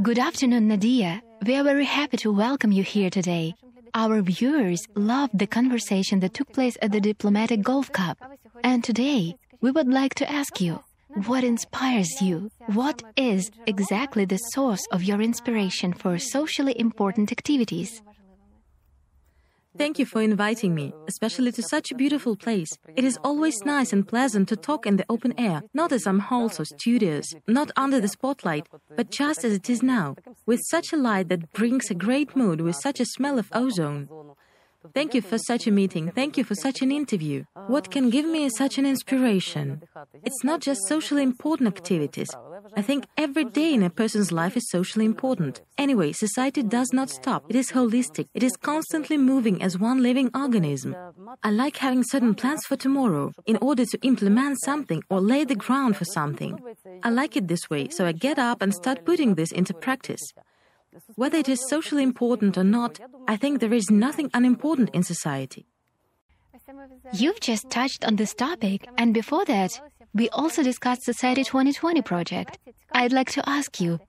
Good afternoon, Nadia. We are very happy to welcome you here today. Our viewers loved the conversation that took place at the Diplomatic Golf Cup. And today, we would like to ask you what inspires you? What is exactly the source of your inspiration for socially important activities? Thank you for inviting me, especially to such a beautiful place. It is always nice and pleasant to talk in the open air, not in some halls or studios, not under the spotlight, but just as it is now, with such a light that brings a great mood, with such a smell of ozone. Thank you for such a meeting. Thank you for such an interview. What can give me such an inspiration? It's not just socially important activities. I think every day in a person's life is socially important. Anyway, society does not stop. It is holistic. It is constantly moving as one living organism. I like having certain plans for tomorrow in order to implement something or lay the ground for something. I like it this way, so I get up and start putting this into practice. Whether it is socially important or not, I think there is nothing unimportant in society. You've just touched on this topic, and before that, we also discussed the Society 2020 project. I'd like to ask you,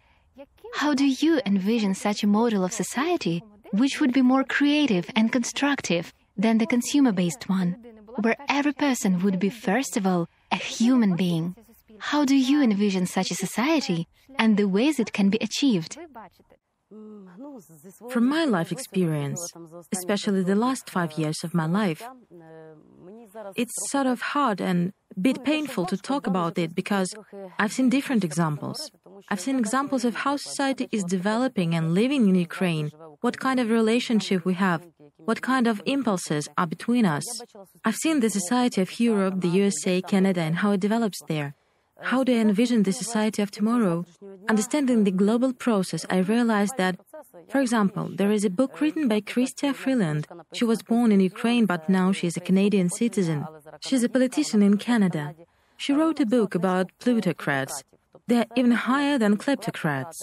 how do you envision such a model of society which would be more creative and constructive than the consumer based one, where every person would be, first of all, a human being? How do you envision such a society and the ways it can be achieved? From my life experience, especially the last five years of my life, it's sort of hard and a bit painful to talk about it because I've seen different examples. I've seen examples of how society is developing and living in Ukraine, what kind of relationship we have, what kind of impulses are between us. I've seen the society of Europe, the USA, Canada, and how it develops there. How I envision the society of tomorrow? Understanding the global process, I realized that, for example, there is a book written by Chrystia Freeland. She was born in Ukraine, but now she is a Canadian citizen. She's a politician in Canada. She wrote a book about plutocrats. They're even higher than kleptocrats.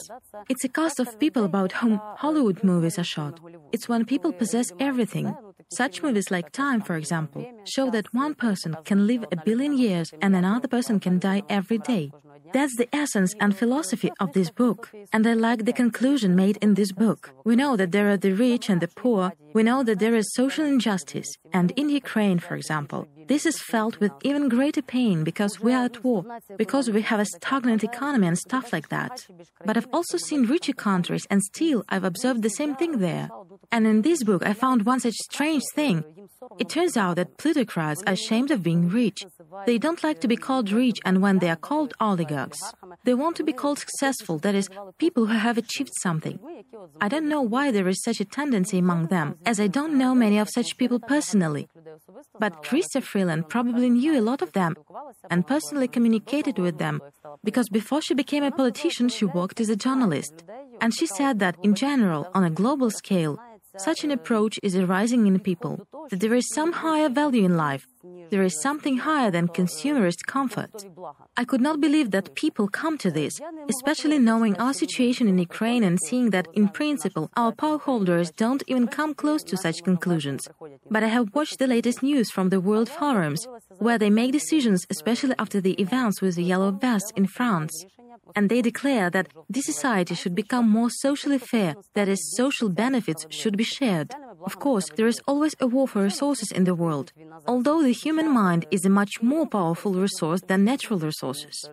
It's a cast of people about whom Hollywood movies are shot. It's when people possess everything. Such movies like Time, for example, show that one person can live a billion years and another person can die every day. That's the essence and philosophy of this book. And I like the conclusion made in this book. We know that there are the rich and the poor. We know that there is social injustice. And in Ukraine, for example, this is felt with even greater pain because we are at war, because we have a stagnant economy and stuff like that. But I've also seen richer countries, and still I've observed the same thing there. And in this book, I found one such strange thing. It turns out that plutocrats are ashamed of being rich. They don't like to be called rich, and when they are called oligarchs, they want to be called successful, that is, people who have achieved something. I don't know why there is such a tendency among them, as I don't know many of such people personally. But Chrystia Freeland probably knew a lot of them and personally communicated with them, because before she became a politician, she worked as a journalist. And she said that, in general, on a global scale, such an approach is arising in people, that there is some higher value in life, there is something higher than consumerist comfort. I could not believe that people come to this, especially knowing our situation in Ukraine and seeing that, in principle, our power holders don't even come close to such conclusions. But I have watched the latest news from the world forums, where they make decisions, especially after the events with the Yellow Vests in France and they declare that this society should become more socially fair, that is, social benefits should be shared. Of course, there is always a war for resources in the world, although the human mind is a much more powerful resource than natural resources.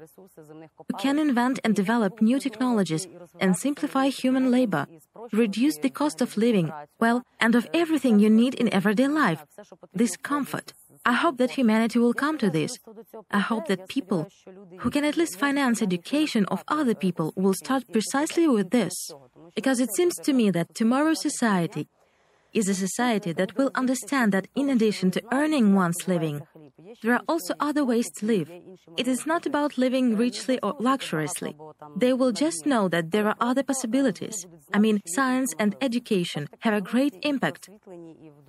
We can invent and develop new technologies and simplify human labor, reduce the cost of living, well, and of everything you need in everyday life, this comfort. I hope that humanity will come to this. I hope that people who can at least finance education of other people will start precisely with this. Because it seems to me that tomorrow's society is a society that will understand that in addition to earning one's living, there are also other ways to live. It is not about living richly or luxuriously. They will just know that there are other possibilities. I mean, science and education have a great impact.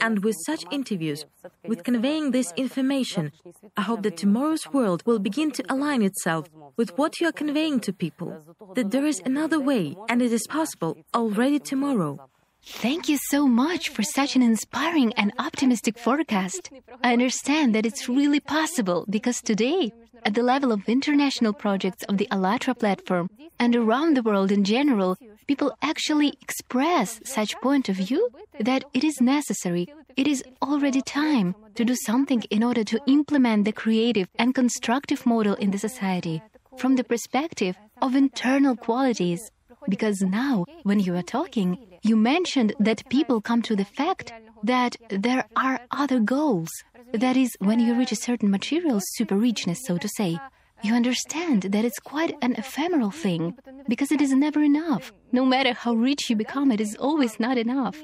And with such interviews, with conveying this information, I hope that tomorrow's world will begin to align itself with what you are conveying to people, that there is another way and it is possible already tomorrow. Thank you so much for such an inspiring and optimistic forecast. I understand that it's really possible because today, at the level of international projects of the ALLATRA platform and around the world in general, people actually express such point of view that it is necessary, it is already time to do something in order to implement the creative and constructive model in the society from the perspective of internal qualities. Because now, when you are talking, you mentioned that people come to the fact that there are other goals. That is, when you reach a certain material super richness, so to say, you understand that it's quite an ephemeral thing because it is never enough. No matter how rich you become, it is always not enough.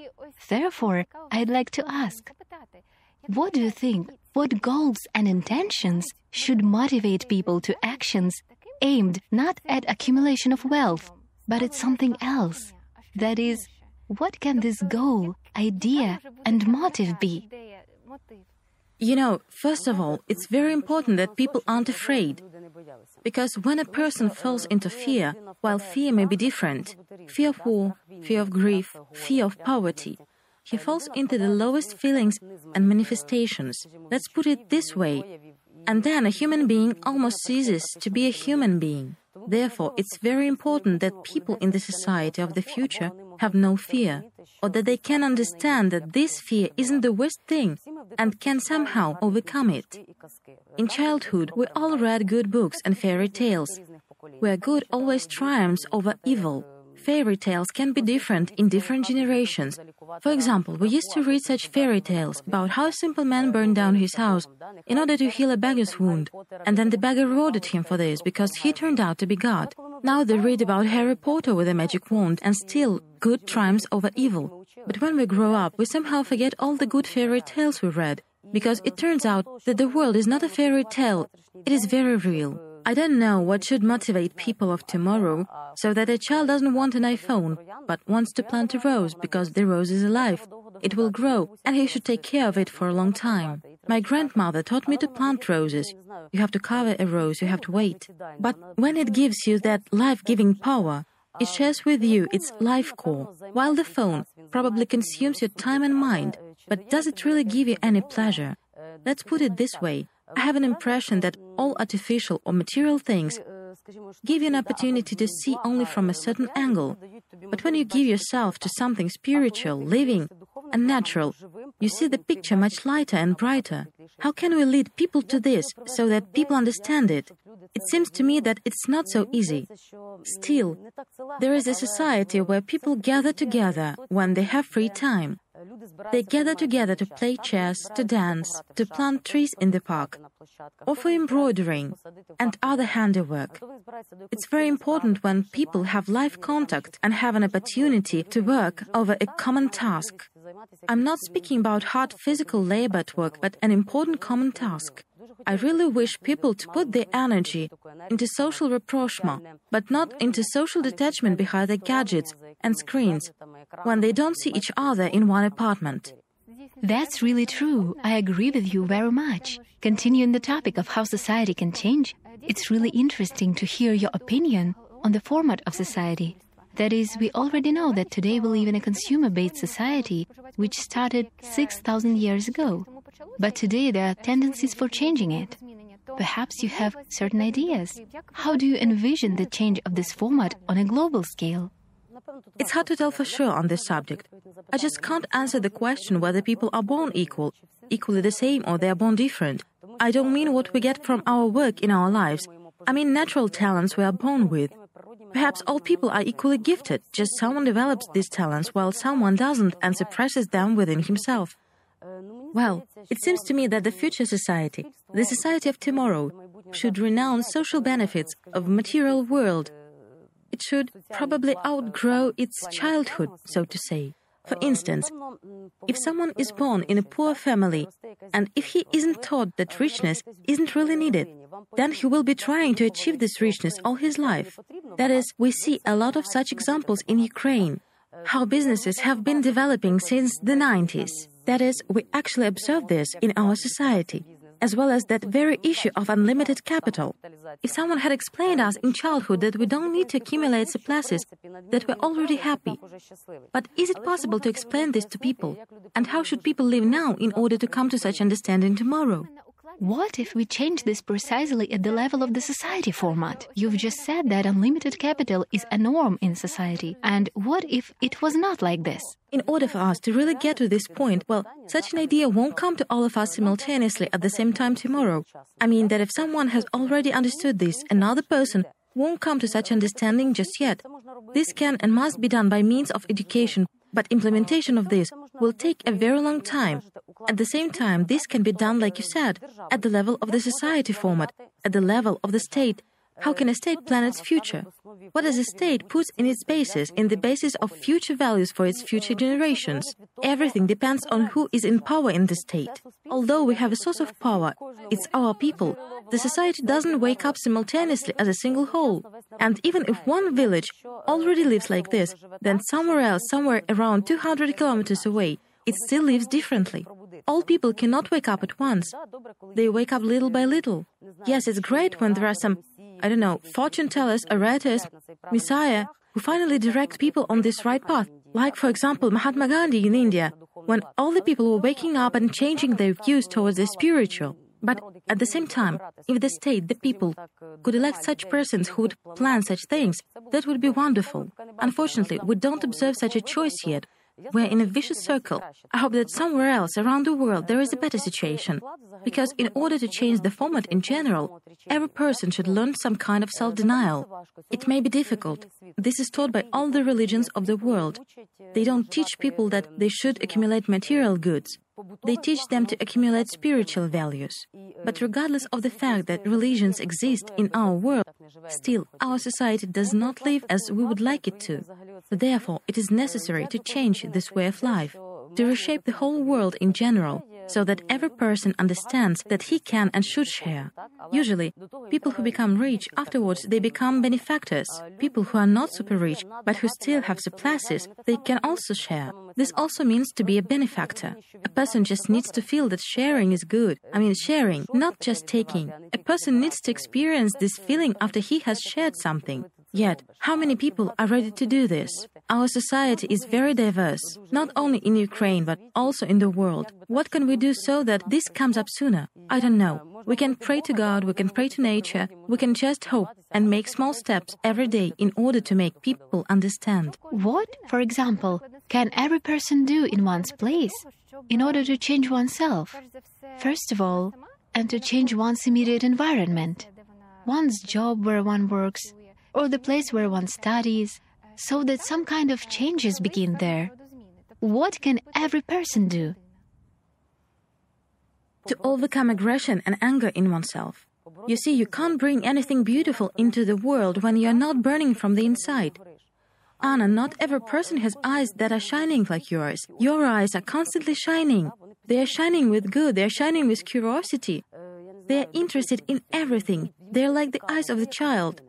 Therefore, I'd like to ask what do you think? What goals and intentions should motivate people to actions aimed not at accumulation of wealth, but it's something else? That is, what can this goal, idea, and motive be? You know, first of all, it's very important that people aren't afraid. Because when a person falls into fear, while fear may be different fear of war, fear of grief, fear of poverty he falls into the lowest feelings and manifestations. Let's put it this way. And then a human being almost ceases to be a human being. Therefore, it's very important that people in the society of the future have no fear, or that they can understand that this fear isn't the worst thing and can somehow overcome it. In childhood, we all read good books and fairy tales, where good always triumphs over evil fairy tales can be different in different generations. For example, we used to read such fairy tales about how a simple man burned down his house in order to heal a beggar's wound, and then the beggar rewarded him for this because he turned out to be God. Now they read about Harry Potter with a magic wand, and still good triumphs over evil. But when we grow up, we somehow forget all the good fairy tales we read, because it turns out that the world is not a fairy tale, it is very real. I don't know what should motivate people of tomorrow so that a child doesn't want an iPhone but wants to plant a rose because the rose is alive. It will grow and he should take care of it for a long time. My grandmother taught me to plant roses. You have to cover a rose, you have to wait. But when it gives you that life giving power, it shares with you its life core, while the phone probably consumes your time and mind. But does it really give you any pleasure? Let's put it this way I have an impression that all artificial or material things give you an opportunity to see only from a certain angle. But when you give yourself to something spiritual, living, and natural, you see the picture much lighter and brighter. How can we lead people to this so that people understand it? It seems to me that it's not so easy. Still, there is a society where people gather together when they have free time. They gather together to play chess, to dance, to plant trees in the park, or for embroidering and other handiwork. It's very important when people have live contact and have an opportunity to work over a common task. I'm not speaking about hard physical labor at work, but an important common task. I really wish people to put their energy into social rapprochement, but not into social detachment behind their gadgets and screens when they don't see each other in one apartment. That's really true. I agree with you very much. Continuing the topic of how society can change, it's really interesting to hear your opinion on the format of society. That is, we already know that today we live in a consumer based society which started 6,000 years ago. But today there are tendencies for changing it. Perhaps you have certain ideas. How do you envision the change of this format on a global scale? It's hard to tell for sure on this subject. I just can't answer the question whether people are born equal, equally the same, or they are born different. I don't mean what we get from our work in our lives. I mean natural talents we are born with. Perhaps all people are equally gifted, just someone develops these talents while someone doesn't and suppresses them within himself. Well, it seems to me that the future society, the society of tomorrow, should renounce social benefits of material world. It should probably outgrow its childhood, so to say. For instance, if someone is born in a poor family and if he isn't taught that richness isn't really needed, then he will be trying to achieve this richness all his life. That is, we see a lot of such examples in Ukraine, how businesses have been developing since the 90s. That is, we actually observe this in our society. as well as that very issue of unlimited capital. If someone had explained us in childhood that we don't need to accumulate surpluses, that we're already happy. But is it possible to explain this to people? And how should people live now in order to come to such understanding tomorrow? What if we change this precisely at the level of the society format? You've just said that unlimited capital is a norm in society. And what if it was not like this? In order for us to really get to this point, well, such an idea won't come to all of us simultaneously at the same time tomorrow. I mean that if someone has already understood this, another person won't come to such understanding just yet. This can and must be done by means of education, but implementation of this will take a very long time. At the same time, this can be done, like you said, at the level of the society format, at the level of the state. How can a state plan its future? What does a state put in its basis, in the basis of future values for its future generations? Everything depends on who is in power in the state. Although we have a source of power, it's our people. The society doesn't wake up simultaneously as a single whole. And even if one village already lives like this, then somewhere else, somewhere around 200 kilometers away, it still lives differently. All people cannot wake up at once. They wake up little by little. Yes, it's great when there are some, I don't know, fortune tellers, orators, messiah, who finally direct people on this right path. Like, for example, Mahatma Gandhi in India, when all the people were waking up and changing their views towards the spiritual. But at the same time, if the state, the people, could elect such persons who would plan such things, that would be wonderful. Unfortunately, we don't observe such a choice yet. We're in a vicious circle. I hope that somewhere else around the world there is a better situation. Because in order to change the format in general, every person should learn some kind of self denial. It may be difficult. This is taught by all the religions of the world. They don't teach people that they should accumulate material goods. They teach them to accumulate spiritual values. But regardless of the fact that religions exist in our world, still our society does not live as we would like it to. Therefore, it is necessary to change this way of life, to reshape the whole world in general, so that every person understands that he can and should share. Usually, people who become rich afterwards they become benefactors. People who are not super rich but who still have surpluses, they can also share. This also means to be a benefactor. A person just needs to feel that sharing is good. I mean, sharing, not just taking. A person needs to experience this feeling after he has shared something. Yet, how many people are ready to do this? Our society is very diverse, not only in Ukraine but also in the world. What can we do so that this comes up sooner? I don't know. We can pray to God, we can pray to nature, we can just hope and make small steps every day in order to make people understand. What, for example, can every person do in one's place in order to change oneself? First of all, and to change one's immediate environment, one's job where one works, or the place where one studies, so that some kind of changes begin there. What can every person do? To overcome aggression and anger in oneself. You see, you can't bring anything beautiful into the world when you are not burning from the inside. Anna, not every person has eyes that are shining like yours. Your eyes are constantly shining. They are shining with good, they are shining with curiosity. They are interested in everything. They are like the eyes of the child.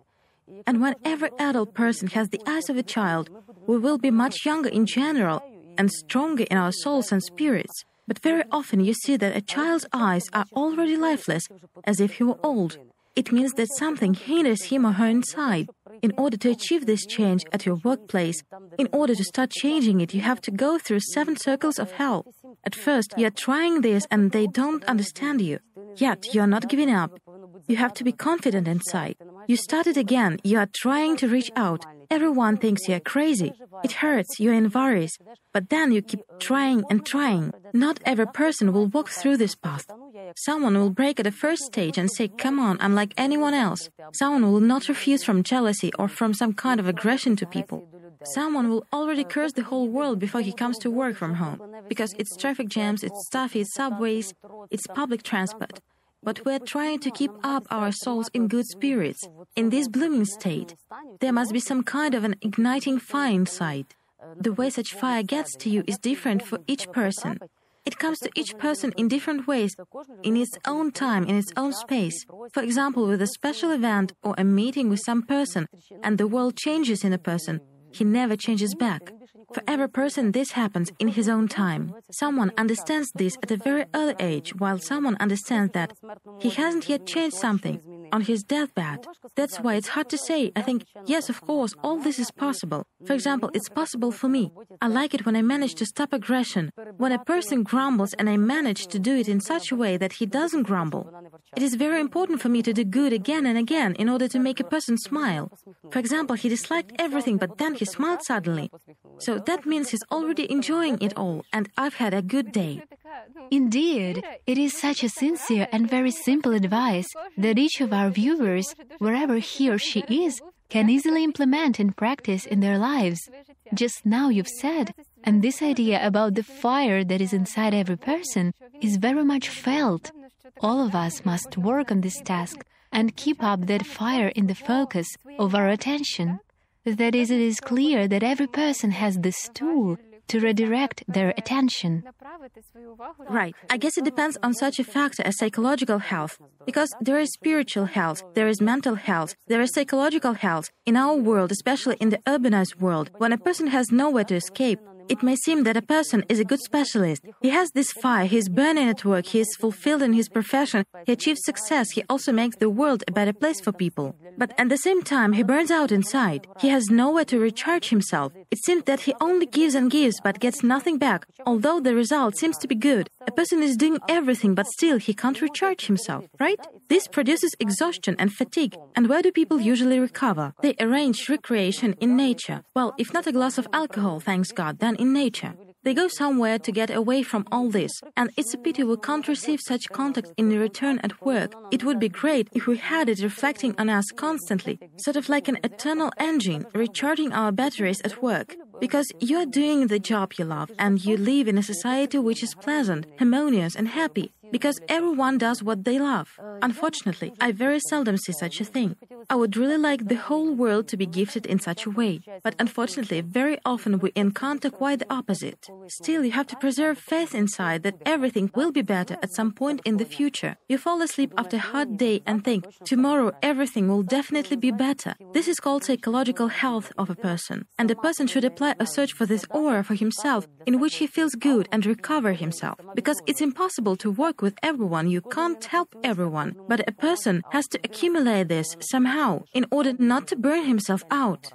And when every adult person has the eyes of a child, we will be much younger in general and stronger in our souls and spirits. But very often you see that a child's eyes are already lifeless, as if he were old. It means that something hinders him or her inside. In order to achieve this change at your workplace, in order to start changing it, you have to go through seven circles of hell. At first, you are trying this and they don't understand you. Yet, you are not giving up. You have to be confident inside. You started again. You are trying to reach out. Everyone thinks you are crazy. It hurts. You're in worries. But then you keep trying and trying. Not every person will walk through this path. Someone will break at the first stage and say, Come on, I'm like anyone else. Someone will not refuse from jealousy or from some kind of aggression to people. Someone will already curse the whole world before he comes to work from home because it's traffic jams, it's stuffy, subways, it's public transport but we're trying to keep up our souls in good spirits. In this blooming state, there must be some kind of an igniting fire inside. The way such fire gets to you is different for each person. It comes to each person in different ways, in its own time, in its own space. For example, with a special event or a meeting with some person, and the world changes in a person, he never changes back. For every person, this happens in his own time. Someone understands this at a very early age, while someone understands that he hasn't yet changed something on his deathbed. That's why it's hard to say. I think, yes, of course, all this is possible. For example, it's possible for me. I like it when I manage to stop aggression. When a person grumbles and I manage to do it in such a way that he doesn't grumble. It is very important for me to do good again and again in order to make a person smile. For example, he disliked everything, but then he smiled suddenly. So that means he's already enjoying it all, and I've had a good day. Indeed, it is such a sincere and very simple advice that each of our viewers, wherever he or she is, can easily implement and practice in their lives. Just now you've said, and this idea about the fire that is inside every person is very much felt. All of us must work on this task and keep up that fire in the focus of our attention. That is, it is clear that every person has this tool to redirect their attention. Right. I guess it depends on such a factor as psychological health. Because there is spiritual health, there is mental health, there is psychological health. In our world, especially in the urbanized world, when a person has nowhere to escape, it may seem that a person is a good specialist. He has this fire, he is burning at work, he is fulfilled in his profession, he achieves success, he also makes the world a better place for people. But at the same time, he burns out inside. He has nowhere to recharge himself. It seems that he only gives and gives but gets nothing back, although the result seems to be good. A person is doing everything but still he can't recharge himself, right? This produces exhaustion and fatigue. And where do people usually recover? They arrange recreation in nature. Well, if not a glass of alcohol, thanks God, then in nature. They go somewhere to get away from all this, and it's a pity we can't receive such contact in return at work. It would be great if we had it reflecting on us constantly, sort of like an eternal engine recharging our batteries at work. Because you're doing the job you love, and you live in a society which is pleasant, harmonious, and happy because everyone does what they love. Unfortunately, I very seldom see such a thing. I would really like the whole world to be gifted in such a way, but unfortunately, very often we encounter quite the opposite. Still, you have to preserve faith inside that everything will be better at some point in the future. You fall asleep after a hard day and think, tomorrow everything will definitely be better. This is called psychological health of a person, and a person should apply a search for this aura for himself in which he feels good and recover himself, because it's impossible to work with everyone, you can't help everyone, but a person has to accumulate this somehow in order not to burn himself out.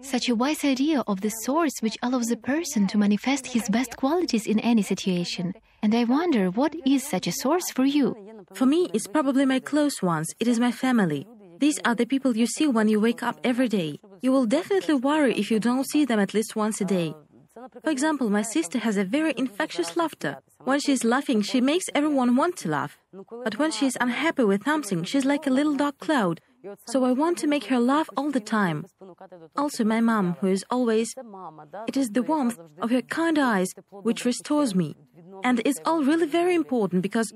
Such a wise idea of the source which allows a person to manifest his best qualities in any situation. And I wonder, what is such a source for you? For me, it's probably my close ones, it is my family. These are the people you see when you wake up every day. You will definitely worry if you don't see them at least once a day. For example, my sister has a very infectious laughter. When she's laughing, she makes everyone want to laugh. But when she's unhappy with something, she's like a little dark cloud. So I want to make her laugh all the time. Also, my mom, who is always. It is the warmth of her kind eyes which restores me. And it's all really very important because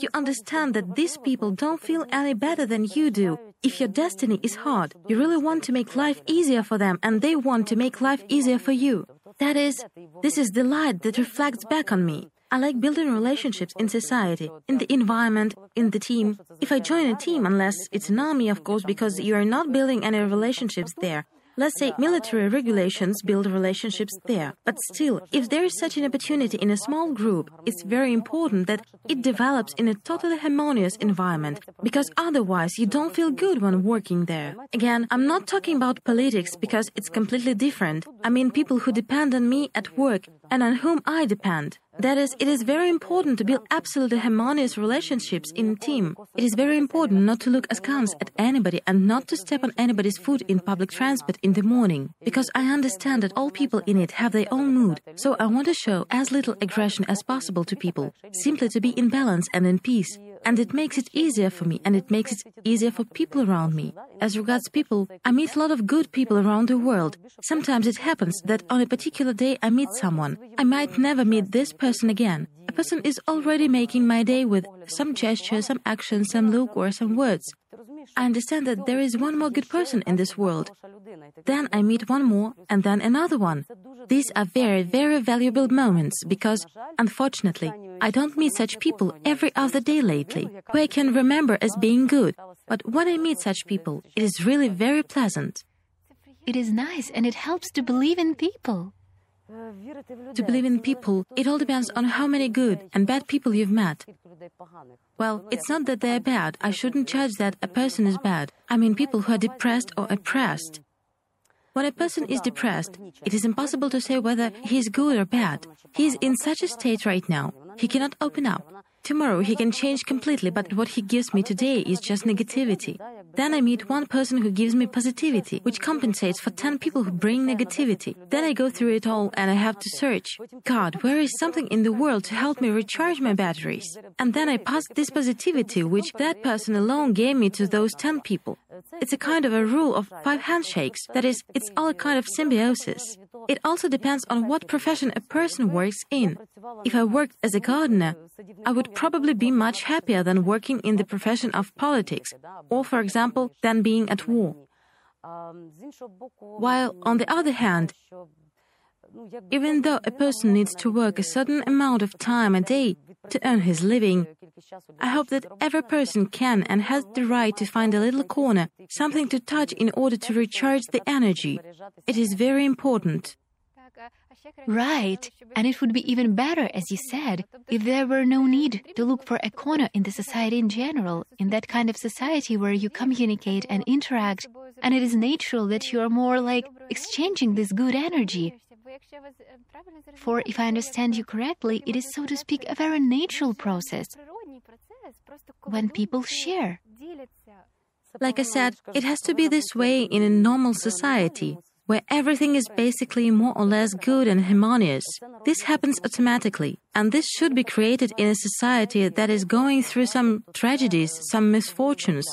you understand that these people don't feel any better than you do. If your destiny is hard, you really want to make life easier for them, and they want to make life easier for you. That is, this is the light that reflects back on me. I like building relationships in society, in the environment, in the team. If I join a team, unless it's an army, of course, because you are not building any relationships there, Let's say military regulations build relationships there. But still, if there is such an opportunity in a small group, it's very important that it develops in a totally harmonious environment, because otherwise you don't feel good when working there. Again, I'm not talking about politics because it's completely different. I mean people who depend on me at work and on whom I depend. That is, it is very important to build absolutely harmonious relationships in team. It is very important not to look askance at anybody and not to step on anybody's foot in public transport in the morning. Because I understand that all people in it have their own mood, so I want to show as little aggression as possible to people, simply to be in balance and in peace and it makes it easier for me and it makes it easier for people around me. As regards people, I meet a lot of good people around the world. Sometimes it happens that on a particular day I meet someone. I might never meet this person again. A person is already making my day with some gesture, some action, some look, or some words. I understand that there is one more good person in this world. Then I meet one more, and then another one. These are very, very valuable moments because, unfortunately, I don't meet such people every other day lately who I can remember as being good. But when I meet such people, it is really very pleasant. it is nice and it helps to believe in people. To believe in people, it all depends on how many good and bad people you've met. Well, it's not that they're bad. I shouldn't judge that a person is bad. I mean people who are depressed or oppressed. When a person is depressed, it is impossible to say whether he is good or bad. He is in such a state right now. He cannot open up. Tomorrow he can change completely, but what he gives me today is just negativity. Then I meet one person who gives me positivity, which compensates for 10 people who bring negativity. Then I go through it all and I have to search God, where is something in the world to help me recharge my batteries? And then I pass this positivity, which that person alone gave me to those 10 people. It's a kind of a rule of five handshakes. That is, it's all a kind of symbiosis. It also depends on what profession a person works in. If I worked as a gardener, I would probably be much happier than working in the profession of politics, or, for example, than being at war. While, on the other hand, even though a person needs to work a certain amount of time a day to earn his living, I hope that every person can and has the right to find a little corner, something to touch in order to recharge the energy. It is very important. Right. And it would be even better, as you said, if there were no need to look for a corner in the society in general, in that kind of society where you communicate and interact, and it is natural that you are more like exchanging this good energy. For if I understand you correctly, it is, so to speak, a very natural process when people share. Like I said, it has to be this way in a normal society where everything is basically more or less good and harmonious. This happens automatically, and this should be created in a society that is going through some tragedies, some misfortunes,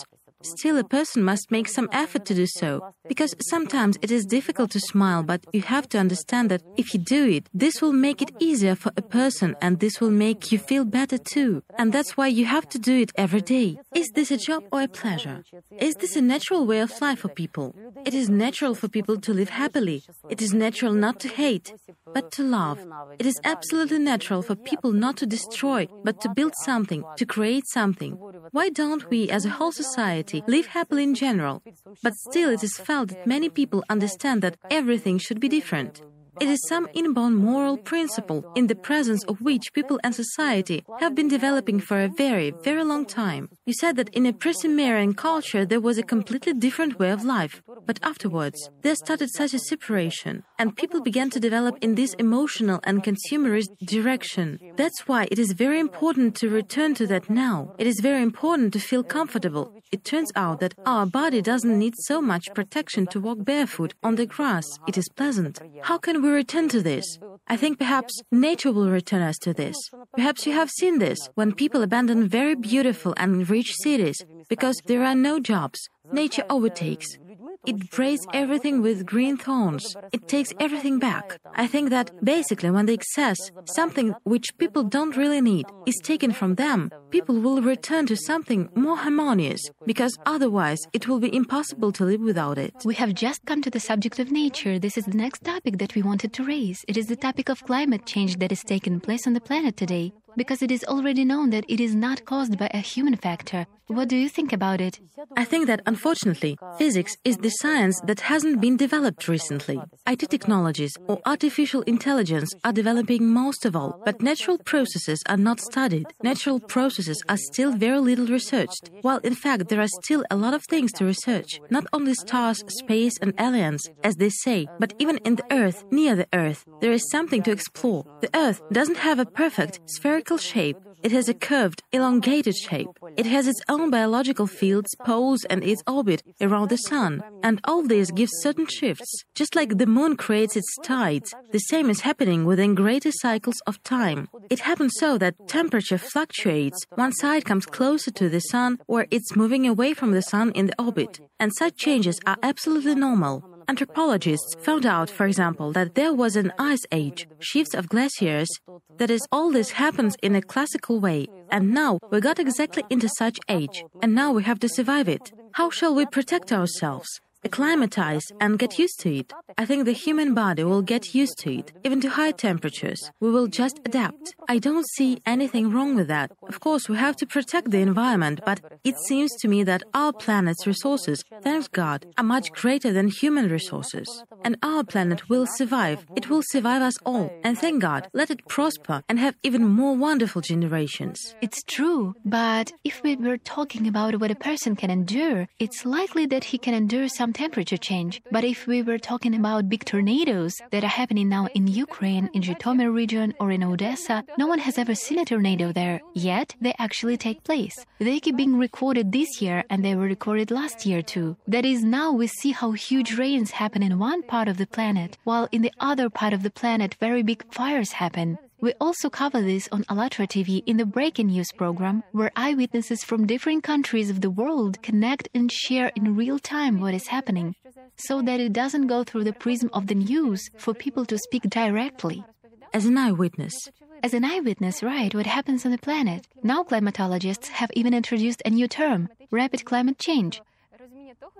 Still, a person must make some effort to do so, because sometimes it is difficult to smile, but you have to understand that if you do it, this will make it easier for a person and this will make you feel better too. And that's why you have to do it every day. Is this a job or a pleasure? Is this a natural way of life for people? It is natural for people to live happily. It is natural not to hate, but to love. It is absolutely natural for people not to destroy, but to build something, to create something. Why don't we, as a whole society, live happily in general? But still, it is felt that many people understand that everything should be different. It is some inborn moral principle in the presence of which people and society have been developing for a very, very long time. You said that in a pre-Sumerian culture there was a completely different way of life, but afterwards there started such a separation, and people began to develop in this emotional and consumerist direction. That's why it is very important to return to that now. It is very important to feel comfortable. It turns out that our body doesn't need so much protection to walk barefoot on the grass. It is pleasant. How can we return to this? I think perhaps nature will return us to this. Perhaps you have seen this when people abandon very beautiful and rich cities because there are no jobs. Nature overtakes. It braids everything with green thorns. It takes everything back. I think that basically when the excess, something which people don't really need, is taken from them, people will return to something more harmonious, because otherwise it will be impossible to live without it. We have just come to the subject of nature. This is the next topic that we wanted to raise. It is the topic of climate change that is taking place on the planet today because it is already known that it is not caused by a human factor. What do you think about it? I think that unfortunately, physics is the science that hasn't been developed recently. IT technologies or artificial intelligence are developing most of all, but natural processes are not studied. Natural processes are still very little researched, while in fact there are still a lot of things to research. Not only stars, space, and aliens, as they say, but even in the Earth, near the Earth, there is something to explore. The Earth doesn't have a perfect spherical shape. It has a curved, elongated shape. It has its own biological fields, poles, and its orbit around the sun. And all this gives certain shifts. Just like the moon creates its tides, the same is happening within greater cycles of time. It happens so that temperature fluctuates. One side comes closer to the sun, or it's moving away from the sun in the orbit. And such changes are absolutely normal. Anthropologists found out, for example, that there was an ice age, shifts of glaciers. That is, all this happens in a classical way. And now we got exactly into such age, and now we have to survive it. How shall we protect ourselves? Acclimatize and get used to it. I think the human body will get used to it, even to high temperatures. We will just adapt. I don't see anything wrong with that. Of course, we have to protect the environment, but it seems to me that our planet's resources, thanks God, are much greater than human resources. And our planet will survive. It will survive us all. And thank God, let it prosper and have even more wonderful generations. It's true, but if we were talking about what a person can endure, it's likely that he can endure some temperature change. But if we were talking about big tornadoes that are happening now in Ukraine, in Zhytomyr region, or in Odessa, no one has ever seen a tornado there, yet they actually take place. They keep being recorded this year and they were recorded last year too. That is, now we see how huge rains happen in one part of the planet, while in the other part of the planet very big fires happen. We also cover this on ALLATRA TV in the Breaking News program, where eyewitnesses from different countries of the world connect and share in real time what is happening, so that it doesn't go through the prism of the news for people to speak directly. As an eyewitness, as an eyewitness, right, what happens on the planet. Now climatologists have even introduced a new term, rapid climate change.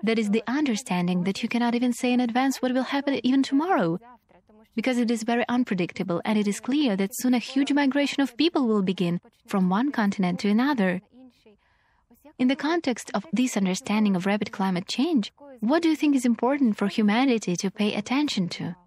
That is the understanding that you cannot even say in advance what will happen even tomorrow, because it is very unpredictable and it is clear that soon a huge migration of people will begin from one continent to another. In the context of this understanding of rapid climate change, what do you think is important for humanity to pay attention to?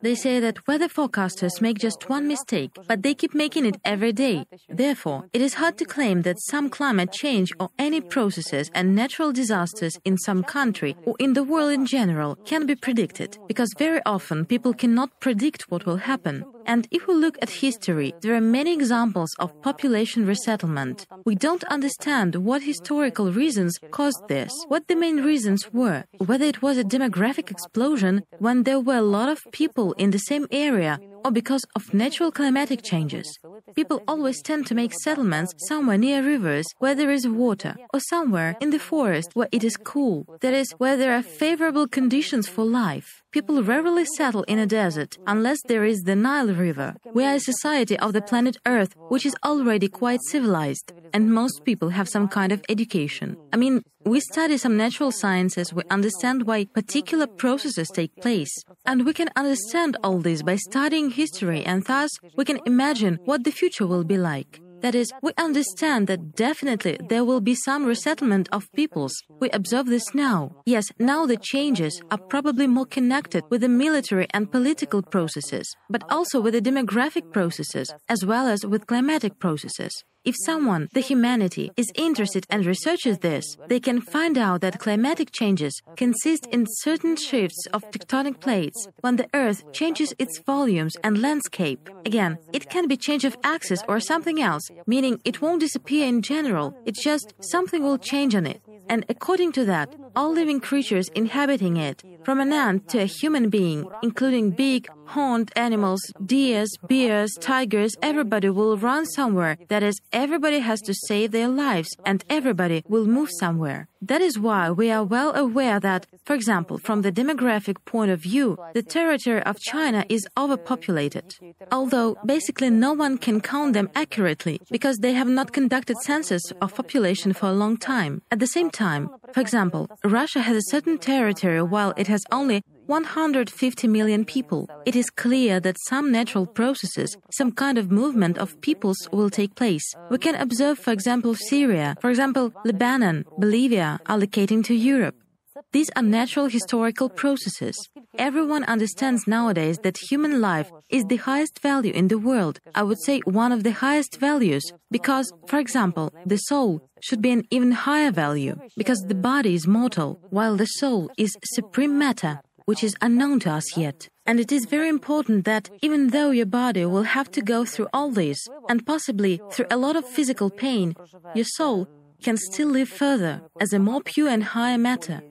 They say that weather forecasters make just one mistake, but they keep making it every day. Therefore, it is hard to claim that some climate change or any processes and natural disasters in some country or in the world in general can be predicted, because very often people cannot predict what will happen. And if we look at history, there are many examples of population resettlement. We don't understand what historical reasons caused this, what the main reasons were, whether it was a demographic explosion when there were a lot of people in the same area or because of natural climatic changes. People always tend to make settlements somewhere near rivers where there is water, or somewhere in the forest where it is cool, that is, where there are favorable conditions for life. People rarely settle in a desert unless there is the Nile River. We are a society of the planet Earth which is already quite civilized, and most people have some kind of education. I mean, we study some natural sciences, we understand why particular processes take place, and we can understand all this by studying history, and thus we can imagine what the future will be like. That is, we understand that definitely there will be some resettlement of peoples. We observe this now. Yes, now the changes are probably more connected with the military and political processes, but also with the demographic processes, as well as with climatic processes. If someone, the humanity, is interested and researches this, they can find out that climatic changes consist in certain shifts of tectonic plates when the Earth changes its volumes and landscape. Again, it can be change of axis or something else, meaning it won't disappear in general, it's just something will change on it. And according to that, all living creatures inhabiting it, from an ant to a human being, including big, horned animals, deers, bears, tigers, everybody will run somewhere. That is, everybody has to save their lives and everybody will move somewhere. That is why we are well aware that, for example, from the demographic point of view, the territory of China is overpopulated. Although basically no one can count them accurately because they have not conducted census of population for a long time. At the same time, for example, Russia has a certain territory while it has only 150 million people. It is clear that some natural processes, some kind of movement of peoples will take place. We can observe, for example, Syria, for example, Lebanon, Bolivia allocating to Europe. These are natural historical processes. Everyone understands nowadays that human life is the highest value in the world. I would say one of the highest values because, for example, the soul should be an even higher value because the body is mortal while the soul is supreme matter which is unknown to us yet. And it is very important that even though your body will have to go through all this, and possibly through a lot of physical pain, your soul can still live further as a more pure and higher matter.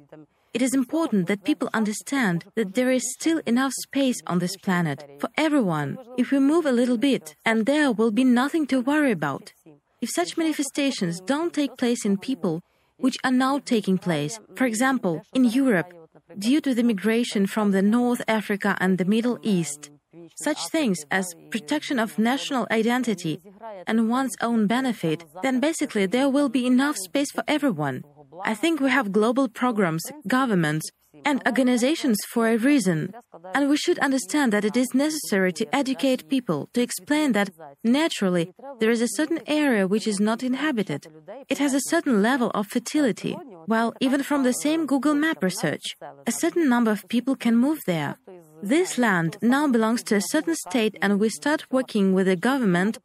It is important that people understand that there is still enough space on this planet for everyone if we move a little bit, and there will be nothing to worry about. If such manifestations don't take place in people, which are now taking place, for example, in Europe, due to the migration from the North Africa and the Middle East. Such things as protection of national identity and one's own benefit, then basically there will be enough space for everyone. I think we have global programs, governments, and organizations for a reason. And we should understand that it is necessary to educate people, to explain that naturally there is a certain area which is not inhabited. It has a certain level of fertility, while even from the same Google Map research, a certain number of people can move there. This land now belongs to a certain state, and we start working with the government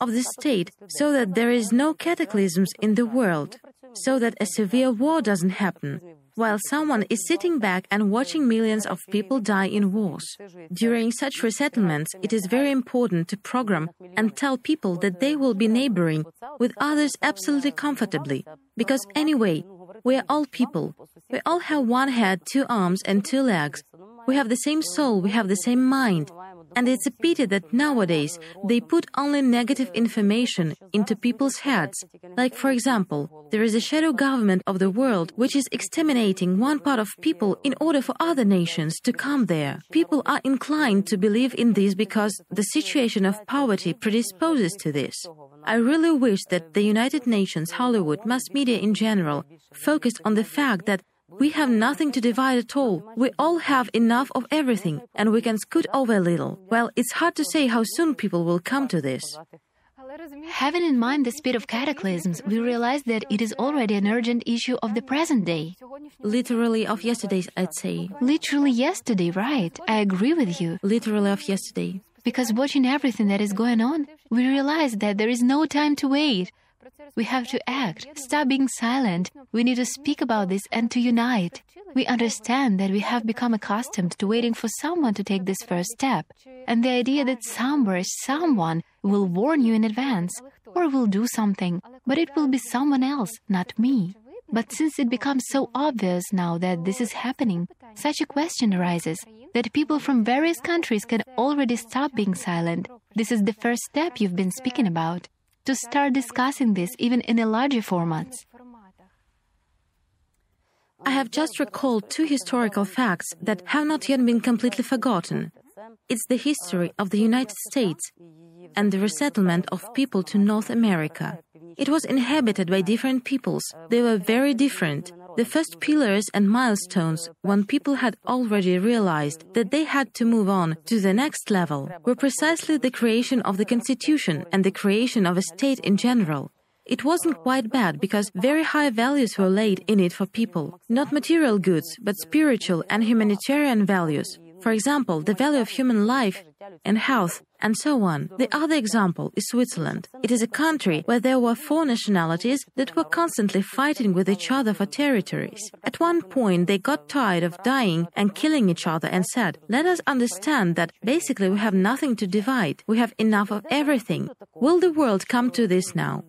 of the state so that there is no cataclysms in the world, so that a severe war doesn't happen, while someone is sitting back and watching millions of people die in wars. During such resettlements, it is very important to program and tell people that they will be neighboring with others absolutely comfortably, because anyway, we are all people. We all have one head, two arms, and two legs. We have the same soul, we have the same mind. And it's a pity that nowadays they put only negative information into people's heads. Like, for example, there is a shadow government of the world which is exterminating one part of people in order for other nations to come there. People are inclined to believe in this because the situation of poverty predisposes to this. I really wish that the United Nations, Hollywood, mass media in general, focused on the fact that we have nothing to divide at all. We all have enough of everything, and we can scoot over a little. Well, it's hard to say how soon people will come to this. Having in mind the speed of cataclysms, we realize that it is already an urgent issue of the present day. Literally of yesterday's, I'd say. Literally yesterday, right? I agree with you. Literally of yesterday. Because watching everything that is going on, we realize that there is no time to wait. We have to act, stop being silent. We need to speak about this and to unite. We understand that we have become accustomed to waiting for someone to take this first step. And the idea that somewhere someone will warn you in advance or will do something, but it will be someone else, not me. But since it becomes so obvious now that this is happening, such a question arises that people from various countries can already stop being silent. This is the first step you've been speaking about to start discussing this even in a larger format. I have just recalled two historical facts that have not yet been completely forgotten. It's the history of the United States and the resettlement of people to North America. It was inhabited by different peoples. They were very different. The first pillars and milestones, when people had already realized that they had to move on to the next level, were precisely the creation of the constitution and the creation of a state in general. It wasn't quite bad because very high values were laid in it for people. Not material goods, but spiritual and humanitarian values. For example, the value of human life and health, and so on. The other example is Switzerland. It is a country where there were four nationalities that were constantly fighting with each other for territories. At one point, they got tired of dying and killing each other and said, Let us understand that basically we have nothing to divide. We have enough of everything. Will the world come to this now?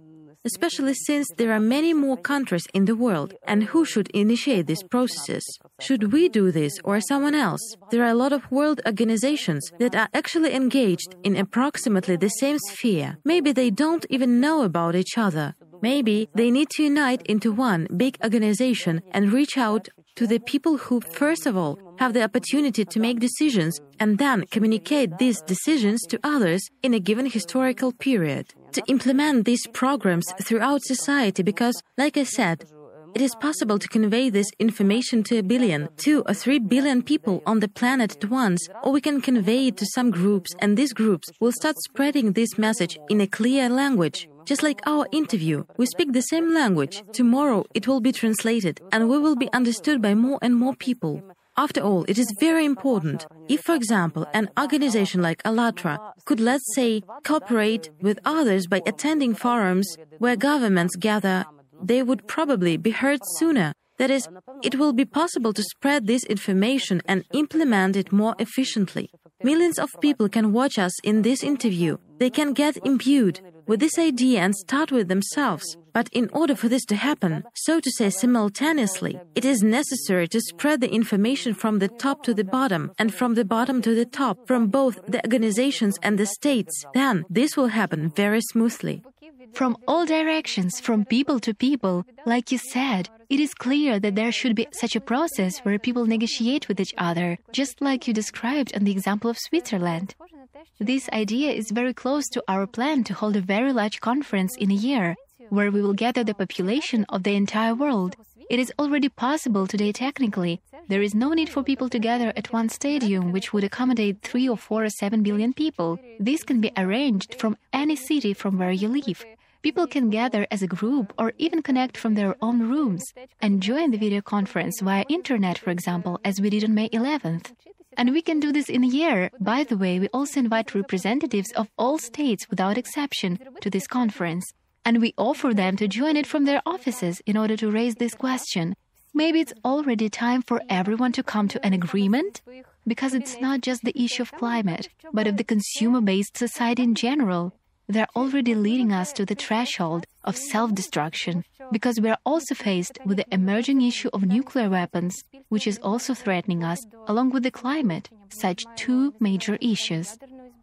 Especially since there are many more countries in the world. And who should initiate these processes? Should we do this or someone else? There are a lot of world organizations that are actually engaged in approximately the same sphere. Maybe they don't even know about each other. Maybe they need to unite into one big organization and reach out to the people who, first of all, have the opportunity to make decisions and then communicate these decisions to others in a given historical period to implement these programs throughout society because, like I said, it is possible to convey this information to a billion, two or three billion people on the planet at once, or we can convey it to some groups, and these groups will start spreading this message in a clear language. Just like our interview, we speak the same language. Tomorrow it will be translated, and we will be understood by more and more people. After all, it is very important. If, for example, an organization like ALLATRA could, let's say, cooperate with others by attending forums where governments gather, they would probably be heard sooner. That is, it will be possible to spread this information and implement it more efficiently. Millions of people can watch us in this interview. They can get imbued with this idea and start with themselves. But in order for this to happen, so to say simultaneously, it is necessary to spread the information from the top to the bottom and from the bottom to the top, from both the organizations and the states. Then this will happen very smoothly. From all directions, from people to people, like you said, it is clear that there should be such a process where people negotiate with each other, just like you described on the example of Switzerland. This idea is very close to our plan to hold a very large conference in a year, where we will gather the population of the entire world. It is already possible today technically. There is no need for people to gather at one stadium, which would accommodate 3 or 4 or 7 billion people. This can be arranged from any city from where you live. People can gather as a group or even connect from their own rooms and join the video conference via internet, for example, as we did on May 11th. And we can do this in a year. By the way, we also invite representatives of all states without exception to this conference. And we offer them to join it from their offices in order to raise this question. Maybe it's already time for everyone to come to an agreement? Because it's not just the issue of climate, but of the consumer based society in general. They're already leading us to the threshold of self destruction because we are also faced with the emerging issue of nuclear weapons, which is also threatening us, along with the climate, such two major issues.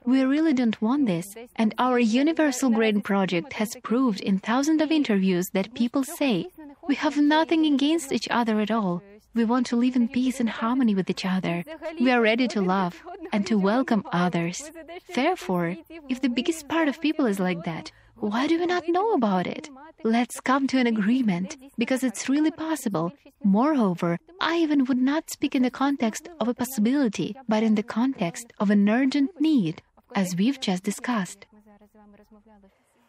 We really don't want this, and our Universal Grain project has proved in thousands of interviews that people say we have nothing against each other at all. We want to live in peace and harmony with each other. We are ready to love and to welcome others. Therefore, if the biggest part of people is like that, why do we not know about it? Let's come to an agreement because it's really possible. Moreover, I even would not speak in the context of a possibility, but in the context of an urgent need, as we've just discussed.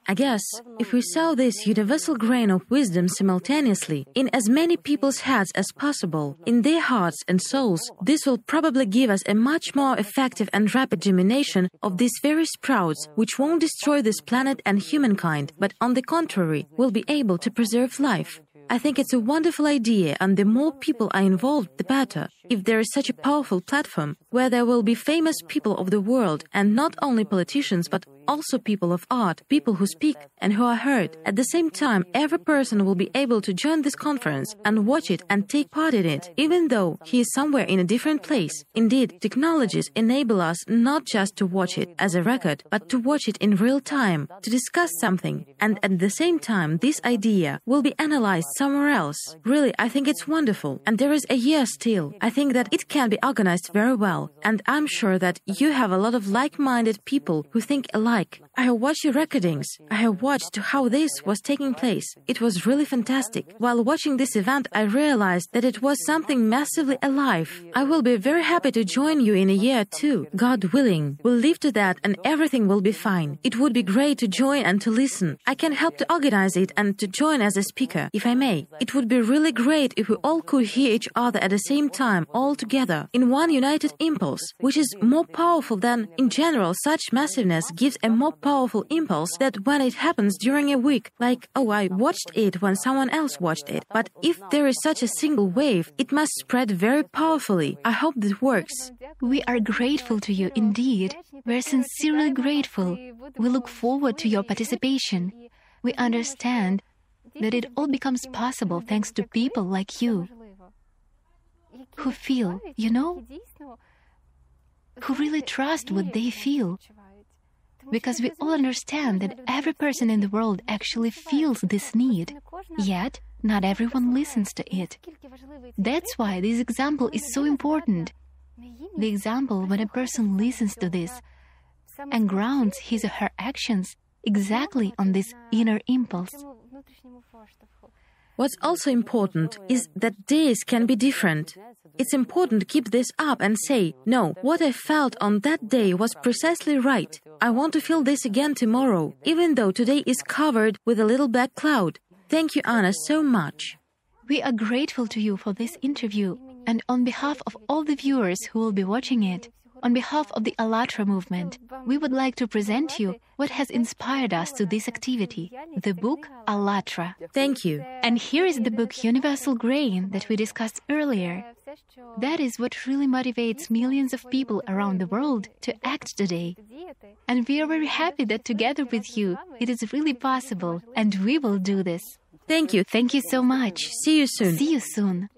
I guess if we sow this universal grain of wisdom simultaneously in as many people's heads as possible, in their hearts and souls, this will probably give us a much more effective and rapid germination of these very sprouts, which won't destroy this planet and humankind, but on the contrary, will be able to preserve life. I think it's a wonderful idea, and the more people are involved, the better. If there is such a powerful platform where there will be famous people of the world, and not only politicians, but also people of art, people who speak and who are heard. At the same time, every person will be able to join this conference and watch it and take part in it, even though he is somewhere in a different place. Indeed, technologies enable us not just to watch it as a record, but to watch it in real time, to discuss something, and at the same time, this idea will be analyzed somewhere else. Really, I think it's wonderful, and there is a year still. I think that it can be organized very well, and I'm sure that you have a lot of like minded people who think alike like. I have watched your recordings. I have watched how this was taking place. It was really fantastic. While watching this event, I realized that it was something massively alive. I will be very happy to join you in a year too. God willing. We'll live to that and everything will be fine. It would be great to join and to listen. I can help to organize it and to join as a speaker, if I may. It would be really great if we all could hear each other at the same time, all together, in one united impulse, which is more powerful than, in general, such massiveness gives a more powerful impulse that when it happens during a week, like, oh, I watched it when someone else watched it. But if there is such a single wave, it must spread very powerfully. I hope this works. We are grateful to you indeed. We're sincerely grateful. We look forward to your participation. We understand that it all becomes possible thanks to people like you who feel, you know, who really trust what they feel because we all understand that every person in the world actually feels this need. Yet, not everyone listens to it. That's why this example is so important. The example when a person listens to this and grounds his or her actions exactly on this inner impulse. What's also important is that days can be different. It's important to keep this up and say, no, what I felt on that day was precisely right. I want to feel this again tomorrow, even though today is covered with a little black cloud. Thank you, Anna, so much. We are grateful to you for this interview, and on behalf of all the viewers who will be watching it, on behalf of the ALLATRA movement, we would like to present you what has inspired us to this activity the book ALLATRA. Thank you. And here is the book Universal Grain that we discussed earlier. That is what really motivates millions of people around the world to act today. And we are very happy that together with you, it is really possible, and we will do this. Thank you. Thank you so much. See you soon. See you soon.